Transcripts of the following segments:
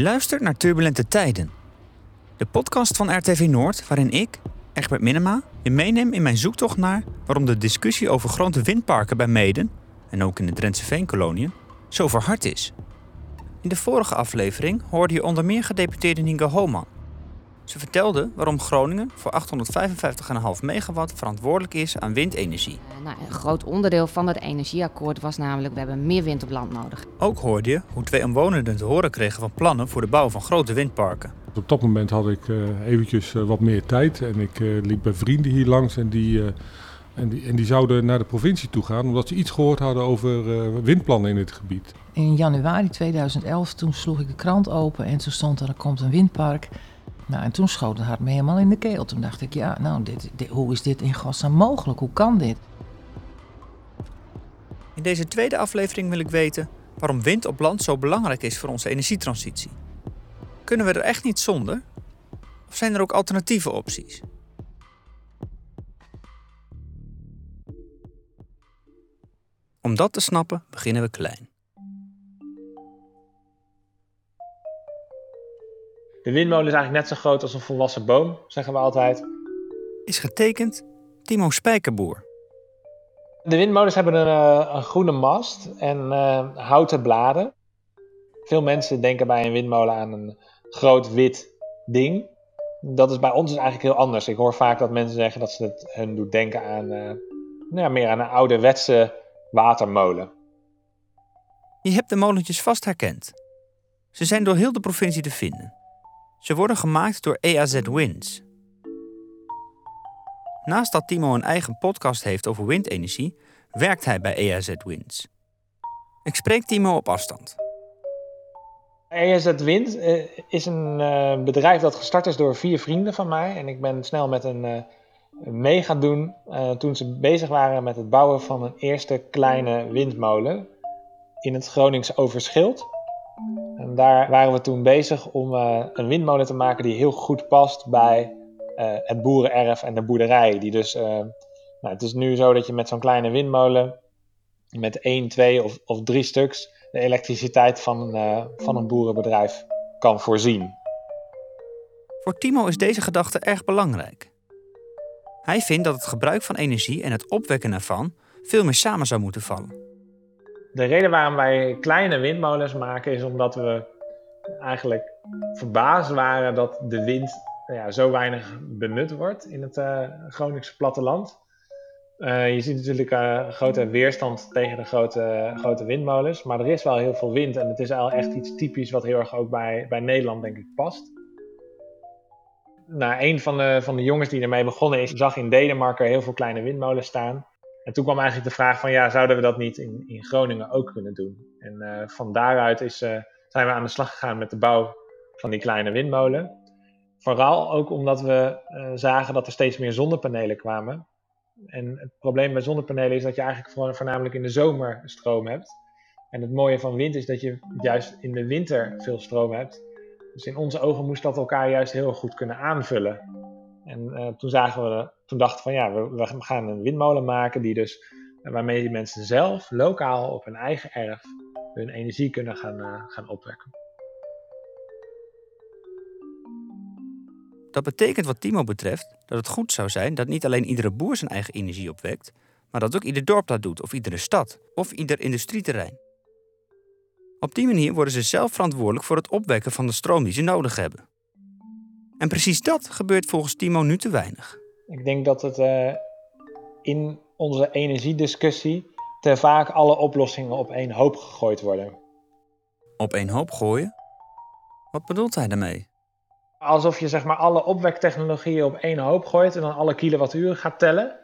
Je luistert naar Turbulente Tijden. De podcast van RTV Noord waarin ik, Egbert Minema, je meeneem in mijn zoektocht naar waarom de discussie over grote windparken bij Meden, en ook in de Drentse Veenkoloniën, zo verhard is. In de vorige aflevering hoorde je onder meer gedeputeerde Nienke Homan. Ze vertelde waarom Groningen voor 855,5 megawatt verantwoordelijk is aan windenergie. Uh, nou, een groot onderdeel van het energieakkoord was namelijk... we hebben meer wind op land nodig. Ook hoorde je hoe twee omwonenden te horen kregen van plannen voor de bouw van grote windparken. Op dat moment had ik uh, eventjes uh, wat meer tijd en ik liep bij vrienden hier langs en die, en, die, en die zouden naar de provincie toe gaan... omdat ze iets gehoord hadden over windplannen in het gebied. In januari 2011 toen sloeg ik de krant open en toen stond er, er komt een windpark... Nou, en toen schoot het hart me helemaal in de keel. Toen dacht ik, ja, nou, dit, hoe is dit in godsnaam mogelijk? Hoe kan dit? In deze tweede aflevering wil ik weten waarom wind op land zo belangrijk is voor onze energietransitie. Kunnen we er echt niet zonder? Of zijn er ook alternatieve opties? Om dat te snappen beginnen we klein. De windmolen is eigenlijk net zo groot als een volwassen boom, zeggen we altijd. Is getekend Timo Spijkerboer. De windmolens hebben een, een groene mast en uh, houten bladen. Veel mensen denken bij een windmolen aan een groot wit ding. Dat is bij ons dus eigenlijk heel anders. Ik hoor vaak dat mensen zeggen dat ze het hun doet denken aan, uh, nou ja, meer aan een ouderwetse watermolen. Je hebt de molentjes vast herkend. Ze zijn door heel de provincie te vinden. Ze worden gemaakt door EAZ Winds. Naast dat Timo een eigen podcast heeft over windenergie, werkt hij bij EAZ Winds. Ik spreek Timo op afstand. EAZ Wind uh, is een uh, bedrijf dat gestart is door vier vrienden van mij. En ik ben snel met een uh, mee gaan doen toen ze bezig waren met het bouwen van een eerste kleine windmolen in het Gronings Overschild. En daar waren we toen bezig om uh, een windmolen te maken die heel goed past bij uh, het boerenerf en de boerderij. Die dus, uh, nou, het is nu zo dat je met zo'n kleine windmolen, met één, twee of, of drie stuks, de elektriciteit van, van een boerenbedrijf kan voorzien. Voor Timo is deze gedachte erg belangrijk. Hij vindt dat het gebruik van energie en het opwekken ervan veel meer samen zou moeten vallen. De reden waarom wij kleine windmolens maken is omdat we eigenlijk verbaasd waren dat de wind ja, zo weinig benut wordt in het uh, Groningse platteland. Uh, je ziet natuurlijk uh, grote weerstand tegen de grote, grote windmolens, maar er is wel heel veel wind en het is al echt iets typisch wat heel erg ook bij, bij Nederland denk ik past. Nou, een van de, van de jongens die ermee begonnen is, zag in Denemarken heel veel kleine windmolens staan. En toen kwam eigenlijk de vraag van ja, zouden we dat niet in, in Groningen ook kunnen doen? En uh, van daaruit is, uh, zijn we aan de slag gegaan met de bouw van die kleine windmolen. Vooral ook omdat we uh, zagen dat er steeds meer zonnepanelen kwamen. En het probleem bij zonnepanelen is dat je eigenlijk voornamelijk in de zomer stroom hebt. En het mooie van wind is dat je juist in de winter veel stroom hebt. Dus in onze ogen moest dat elkaar juist heel goed kunnen aanvullen. En uh, toen zagen we, van ja, we, gaan een windmolen maken die dus, waarmee die mensen zelf lokaal op hun eigen erf hun energie kunnen gaan, uh, gaan opwekken. Dat betekent wat Timo betreft dat het goed zou zijn dat niet alleen iedere boer zijn eigen energie opwekt, maar dat ook ieder dorp dat doet, of iedere stad, of ieder industrieterrein. Op die manier worden ze zelf verantwoordelijk voor het opwekken van de stroom die ze nodig hebben. En precies dat gebeurt volgens Timo nu te weinig. Ik denk dat het uh, in onze energiediscussie te vaak alle oplossingen op één hoop gegooid worden. Op één hoop gooien? Wat bedoelt hij daarmee? Alsof je zeg maar alle opwektechnologieën op één hoop gooit en dan alle kilowatturen gaat tellen.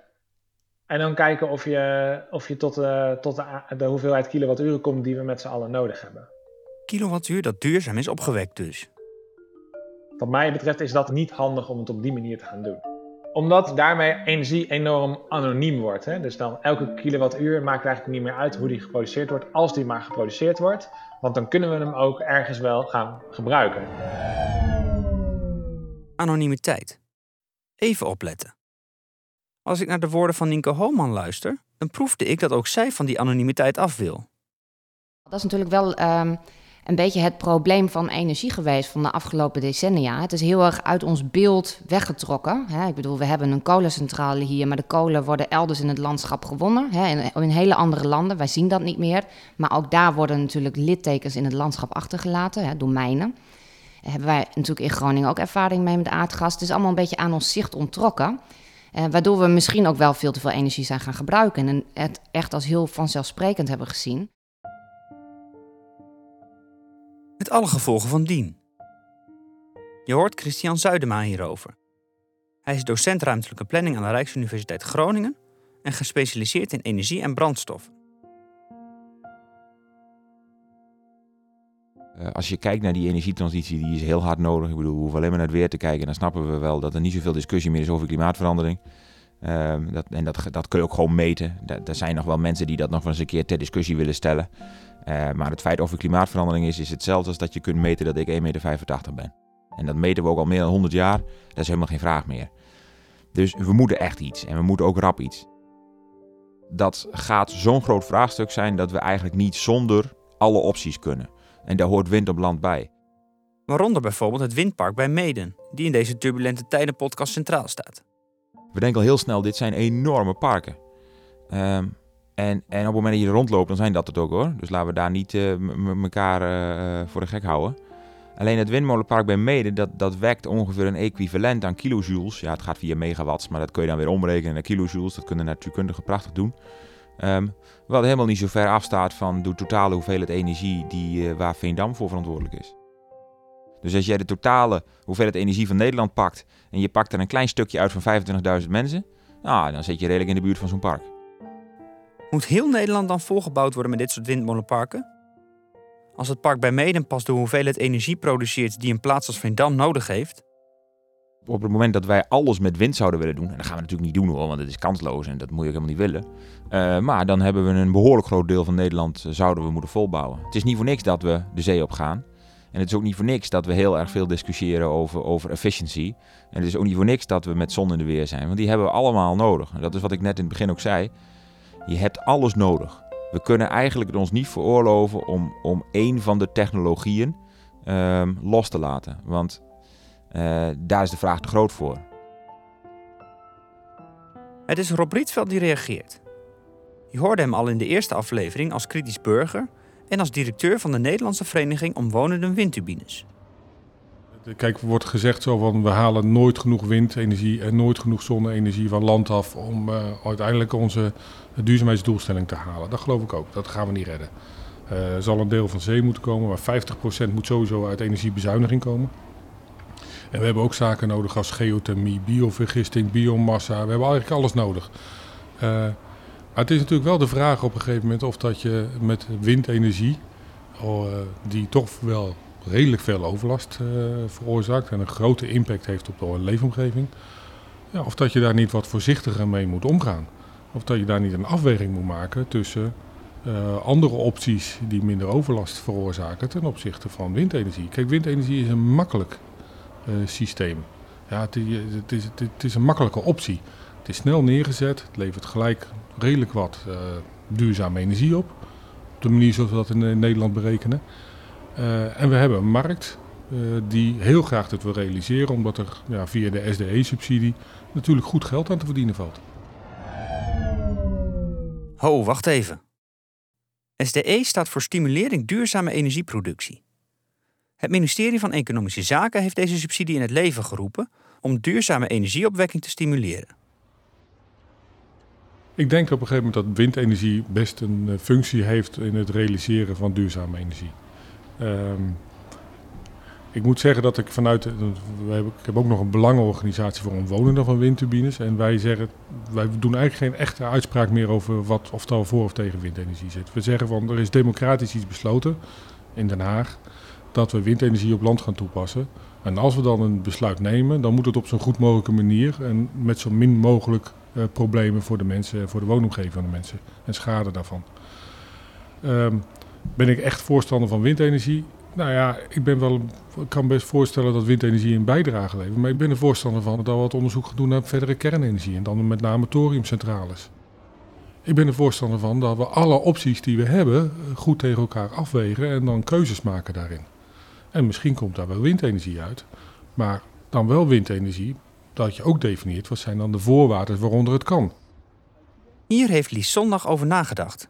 En dan kijken of je, of je tot, uh, tot de, de hoeveelheid kilowatturen komt die we met z'n allen nodig hebben. Kilowattuur dat duurzaam is opgewekt dus. Wat mij betreft is dat niet handig om het op die manier te gaan doen. Omdat daarmee energie enorm anoniem wordt. Hè? Dus dan elke kilowattuur maakt eigenlijk niet meer uit hoe die geproduceerd wordt, als die maar geproduceerd wordt. Want dan kunnen we hem ook ergens wel gaan gebruiken. Anonimiteit. Even opletten. Als ik naar de woorden van Nienke Homan luister, dan proefde ik dat ook zij van die anonimiteit af wil. Dat is natuurlijk wel um, een beetje het probleem van energie geweest van de afgelopen decennia. Het is heel erg uit ons beeld weggetrokken. Hè. Ik bedoel, we hebben een kolencentrale hier, maar de kolen worden elders in het landschap gewonnen. Hè, in, in, hele andere landen. Wij zien dat niet meer. Maar ook daar worden natuurlijk littekens in het landschap achtergelaten, hè, door mijnen. Daar hebben wij natuurlijk in Groningen ook ervaring mee met aardgas. Het is allemaal een beetje aan ons zicht ontrokken. Eh, waardoor we misschien ook wel veel te veel energie zijn gaan gebruiken en het echt als heel vanzelfsprekend hebben gezien. Met alle gevolgen van dien. Je hoort Christian Zuidema hierover. Hij is docent ruimtelijke planning aan de Rijksuniversiteit Groningen en gespecialiseerd in energie en brandstoffen. Uh, als je kijkt naar die energietransitie, die is heel hard nodig. Ik bedoel, we hoeven alleen maar naar het weer te kijken. Dan snappen we wel dat er niet zoveel discussie meer is over klimaatverandering. Uh, dat, en dat, dat kun je ook gewoon meten. Er zijn nog wel mensen die dat nog eens een keer ter discussie willen stellen. Uh, maar het feit of er klimaatverandering is, is hetzelfde als dat je kunt meten dat ik 1,85 meter ben. En dat meten we ook al meer dan 100 jaar. Dat is helemaal geen vraag meer. Dus we moeten echt iets. En we moeten ook rap iets. Dat gaat zo'n groot vraagstuk zijn dat we eigenlijk niet zonder alle opties kunnen. En daar hoort wind op land bij. Waaronder bijvoorbeeld het windpark bij Meden, die in deze turbulente tijden podcast centraal staat. We denken al heel snel, dit zijn enorme parken. Um, en, en op het moment dat je er rondloopt, dan zijn dat het ook hoor. Dus laten we daar niet uh, elkaar uh, voor de gek houden. Alleen het windmolenpark bij Meden, dat, dat wekt ongeveer een equivalent aan kilojoules. Ja, het gaat via megawatts, maar dat kun je dan weer omrekenen naar kilojoules. Dat kunnen natuurkundigen prachtig doen. Um, wat helemaal niet zo ver afstaat van de totale hoeveelheid energie die, uh, waar Veendam voor verantwoordelijk is. Dus als jij de totale hoeveelheid energie van Nederland pakt en je pakt er een klein stukje uit van 25.000 mensen, nou, dan zit je redelijk in de buurt van zo'n park. Moet heel Nederland dan volgebouwd worden met dit soort windmolenparken? Als het park bij Meden pas de hoeveelheid energie produceert die een plaats als Veendam nodig heeft? Op het moment dat wij alles met wind zouden willen doen, en dat gaan we natuurlijk niet doen hoor, want het is kansloos en dat moet je helemaal niet willen. Uh, maar dan hebben we een behoorlijk groot deel van Nederland uh, zouden we moeten volbouwen. Het is niet voor niks dat we de zee op gaan. En het is ook niet voor niks dat we heel erg veel discussiëren over, over efficiency. En het is ook niet voor niks dat we met zon in de weer zijn, want die hebben we allemaal nodig. En dat is wat ik net in het begin ook zei. Je hebt alles nodig. We kunnen eigenlijk het ons niet veroorloven om, om één van de technologieën uh, los te laten. Want uh, daar is de vraag te groot voor. Het is Rob Rietveld die reageert. Je hoorde hem al in de eerste aflevering als kritisch burger en als directeur van de Nederlandse Vereniging Omwonenden Windturbines. Kijk, wordt gezegd zo van we halen nooit genoeg windenergie en nooit genoeg zonne-energie van land af om uh, uiteindelijk onze duurzaamheidsdoelstelling te halen. Dat geloof ik ook, dat gaan we niet redden. Uh, er zal een deel van zee moeten komen, maar 50% moet sowieso uit energiebezuiniging komen. En we hebben ook zaken nodig als geothermie, biovergisting, biomassa. We hebben eigenlijk alles nodig. Maar het is natuurlijk wel de vraag op een gegeven moment of dat je met windenergie, oh, die toch wel redelijk veel overlast uh, veroorzaakt en een grote impact heeft op de leefomgeving. Ja, of dat je daar niet wat voorzichtiger mee moet omgaan. Of dat je daar niet een afweging moet maken tussen uh, andere opties die minder overlast veroorzaken ten opzichte van windenergie. Kijk, windenergie is een makkelijk uh, systeem. Ja, het, het, is, het, is, een makkelijke optie. Het is snel neergezet, het levert gelijk redelijk wat duurzame energie op. Op de manier zoals we dat in Nederland berekenen. Uh, en we hebben een markt uh, die heel graag dit wil realiseren, omdat er ja, via de SDE-subsidie natuurlijk goed geld aan te verdienen valt. Ho, wacht even. SDE staat voor Stimulering Duurzame Energieproductie. Het ministerie van Economische Zaken heeft deze subsidie in het leven geroepen om duurzame energieopwekking te stimuleren. Ik denk op een gegeven moment dat windenergie best een functie heeft in het realiseren van duurzame energie. Um, ik moet zeggen dat ik vanuit. ik heb ook nog een belangenorganisatie voor omwonenden van windturbines. En wij zeggen. Wij doen eigenlijk geen echte uitspraak meer over wat, of het al voor of tegen windenergie zit. We zeggen van er is democratisch iets besloten in Den Haag. dat we windenergie op land gaan toepassen. En als we dan een besluit nemen, dan moet het op zo'n goed mogelijke manier. en met zo min mogelijk uh, problemen voor de mensen. voor de woonomgeving van de mensen. en schade daarvan. Um, ben ik echt voorstander van windenergie? Nou ja, ik ben wel, kan best voorstellen dat windenergie een bijdrage levert. Maar ik ben er voorstander van dat we wat onderzoek gaan doen naar verdere kernenergie. En dan met name thoriumcentrales. Ik ben er voorstander van dat we alle opties die we hebben eh, goed tegen elkaar afwegen en dan keuzes maken daarin. En misschien komt daar wel windenergie uit, maar dan wel windenergie dat je ook definieert wat zijn dan de voorwaarden waaronder het kan. Hier heeft Lies zondag over nagedacht.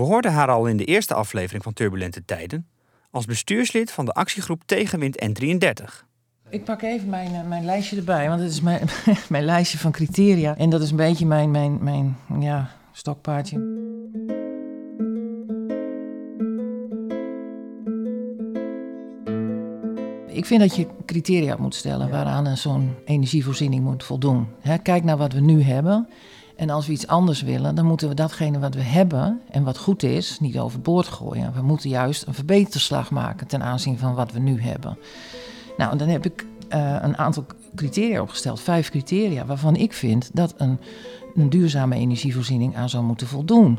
We hoorden haar al in de eerste aflevering van Turbulente Tijden als bestuurslid van de actiegroep Tegenwind N33. Ik pak even mijn, eh, mijn lijstje erbij, want het is mijn, mijn lijstje van criteria. En dat is een beetje mijn, mijn, mijn ja, stokpaardje. Ik vind dat je criteria moet stellen waaraan een zo'n energievoorziening moet voldoen. Kijk naar wat we nu hebben. En als we iets anders willen, dan moeten we datgene wat we hebben en wat goed is, niet overboord gooien. We moeten juist een verbeterslag maken ten aanzien van wat we nu hebben. Nou, dan heb ik uh, een aantal criteria opgesteld, vijf criteria, waarvan ik vind dat een, een duurzame energievoorziening aan zou moeten voldoen.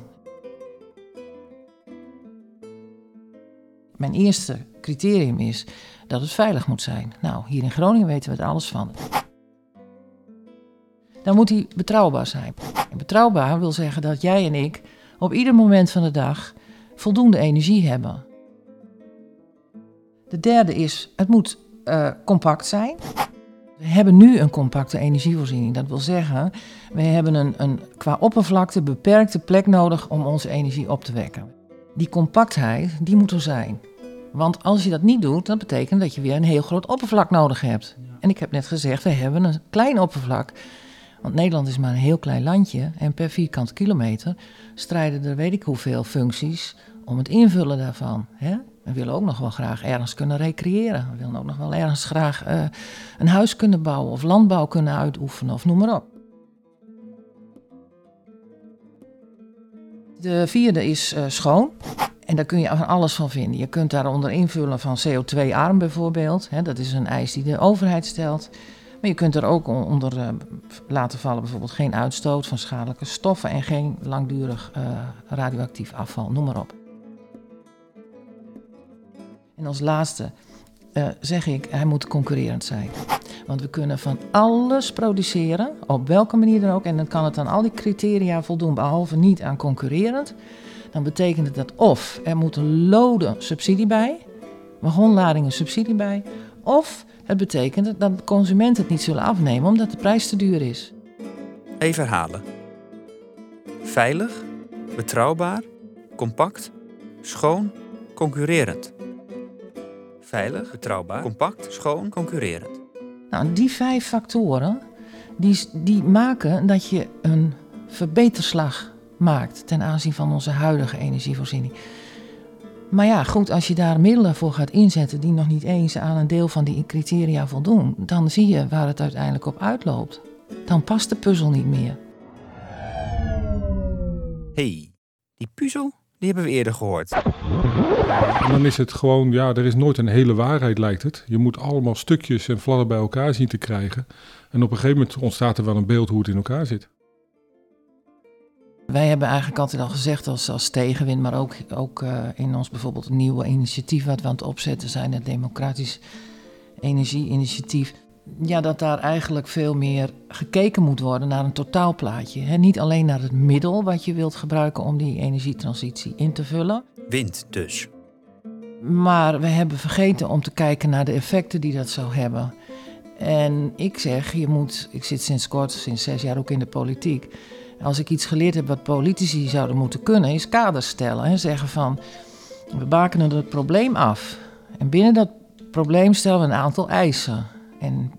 Mijn eerste criterium is dat het veilig moet zijn. Nou, hier in Groningen weten we er alles van. Dan moet hij betrouwbaar zijn. En betrouwbaar wil zeggen dat jij en ik op ieder moment van de dag voldoende energie hebben. De derde is, het moet uh, compact zijn. We hebben nu een compacte energievoorziening. Dat wil zeggen, we hebben een, een qua oppervlakte beperkte plek nodig om onze energie op te wekken. Die compactheid, die moet er zijn. Want als je dat niet doet, dan betekent dat je weer een heel groot oppervlak nodig hebt. En ik heb net gezegd, we hebben een klein oppervlak. Want Nederland is maar een heel klein landje en per vierkante kilometer strijden er weet ik hoeveel functies om het invullen daarvan. Hè? We willen ook nog wel graag ergens kunnen recreëren. We willen ook nog wel ergens graag uh, een huis kunnen bouwen of landbouw kunnen uitoefenen of noem maar op. De vierde is uh, schoon. En daar kun je alles van vinden. Je kunt daaronder invullen van CO2-arm bijvoorbeeld. Hè, dat is een eis die de overheid stelt. Maar je kunt er ook onder uh, laten vallen bijvoorbeeld geen uitstoot van schadelijke stoffen en geen langdurig uh, radioactief afval, noem maar op. En als laatste uh, zeg ik, hij moet concurrerend zijn. Want we kunnen van alles produceren, op welke manier dan ook. En dan kan het aan al die criteria voldoen, behalve niet aan concurrerend. Dan betekent het dat of er moet een lode subsidie bij, wagonladingen subsidie bij. Of het betekent dat de consument het niet zullen afnemen omdat de prijs te duur is. Even herhalen. Veilig, betrouwbaar, compact, schoon, concurrerend veilig, betrouwbaar, compact, schoon, concurrerend. Nou, die vijf factoren die, die maken dat je een verbeterslag maakt ten aanzien van onze huidige energievoorziening. Maar ja, goed, als je daar middelen voor gaat inzetten die nog niet eens aan een deel van die criteria voldoen, dan zie je waar het uiteindelijk op uitloopt. Dan past de puzzel niet meer. hey, die puzzel die hebben we eerder gehoord. En dan is het gewoon, ja, er is nooit een hele waarheid, lijkt het. Je moet allemaal stukjes en fladder bij elkaar zien te krijgen. En op een gegeven moment ontstaat er wel een beeld hoe het in elkaar zit. Wij hebben eigenlijk altijd al gezegd als, als tegenwind, maar ook, ook uh, in ons bijvoorbeeld nieuwe initiatief wat we aan het opzetten zijn, het Democratisch Energie-initiatief ja, dat daar eigenlijk veel meer gekeken moet worden naar een totaalplaatje. He, niet alleen naar het middel wat je wilt gebruiken om die energietransitie in te vullen. Wind dus. Maar we hebben vergeten om te kijken naar de effecten die dat zou hebben. En ik zeg, je moet, ik zit sinds kort, sinds zes jaar ook in de politiek. Als ik iets geleerd heb wat politici zouden moeten kunnen, is kaders stellen. En zeggen van, we bakenen het probleem af. En binnen dat probleem stellen we een aantal eisen. En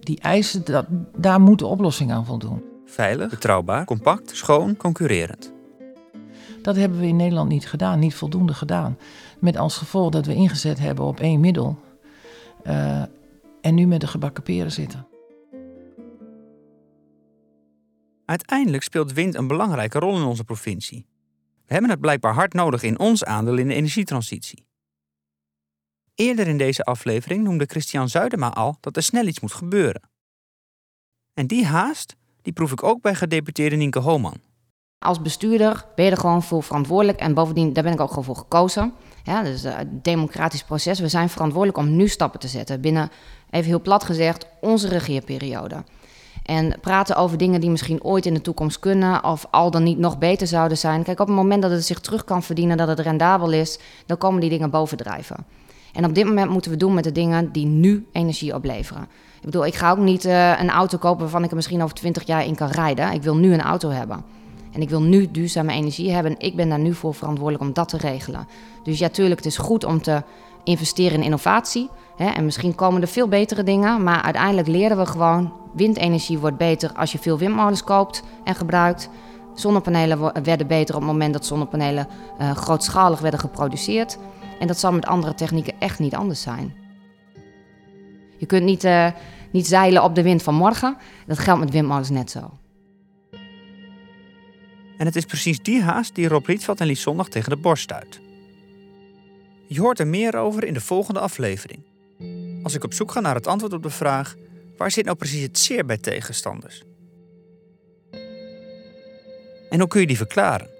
die eisen, dat, daar moet de oplossing aan voldoen. Veilig, betrouwbaar, compact, schoon, concurrerend. Dat hebben we in Nederland niet gedaan, niet voldoende gedaan. Met als gevolg dat we ingezet hebben op één middel. Uh, en nu met de gebakken peren zitten. Uiteindelijk speelt wind een belangrijke rol in onze provincie. We hebben het blijkbaar hard nodig in ons aandeel in de energietransitie. Eerder in deze aflevering noemde Christian Zuidema al dat er snel iets moet gebeuren. En die haast, die proef ik ook bij gedeputeerde Nienke Homan. Als bestuurder ben je er gewoon voor verantwoordelijk en bovendien, daar ben ik ook gewoon voor gekozen. Ja, dus een democratisch proces. We zijn verantwoordelijk om nu stappen te zetten binnen, even heel plat gezegd, onze regeerperiode. En praten over dingen die misschien ooit in de toekomst kunnen of al dan niet nog beter zouden zijn. Kijk, op het moment dat het zich terug kan verdienen, dat het rendabel is, dan komen die dingen bovendrijven. En op dit moment moeten we doen met de dingen die nu energie opleveren. Ik bedoel, ik ga ook niet uh, een auto kopen waarvan ik er misschien over 20 jaar in kan rijden. Ik wil nu een auto hebben. En ik wil nu duurzame energie hebben. En ik ben daar nu voor verantwoordelijk om dat te regelen. Dus ja, tuurlijk, het is goed om te investeren in innovatie. Hè, en misschien komen er veel betere dingen. Maar uiteindelijk leren we gewoon: windenergie wordt beter als je veel windmolens koopt en gebruikt. Zonnepanelen werden beter op het moment dat zonnepanelen uh, grootschalig werden geproduceerd. En dat zal met andere technieken echt niet anders zijn. Je kunt niet, uh, niet zeilen op de wind van morgen. Dat geldt met windmolens net zo. En het is precies die haast die Rob Rietveld en Lies Zondag tegen de borst stuit. Je hoort er meer over in de volgende aflevering. Als ik op zoek ga naar het antwoord op de vraag: waar zit nou precies het zeer bij tegenstanders? En hoe kun je die verklaren?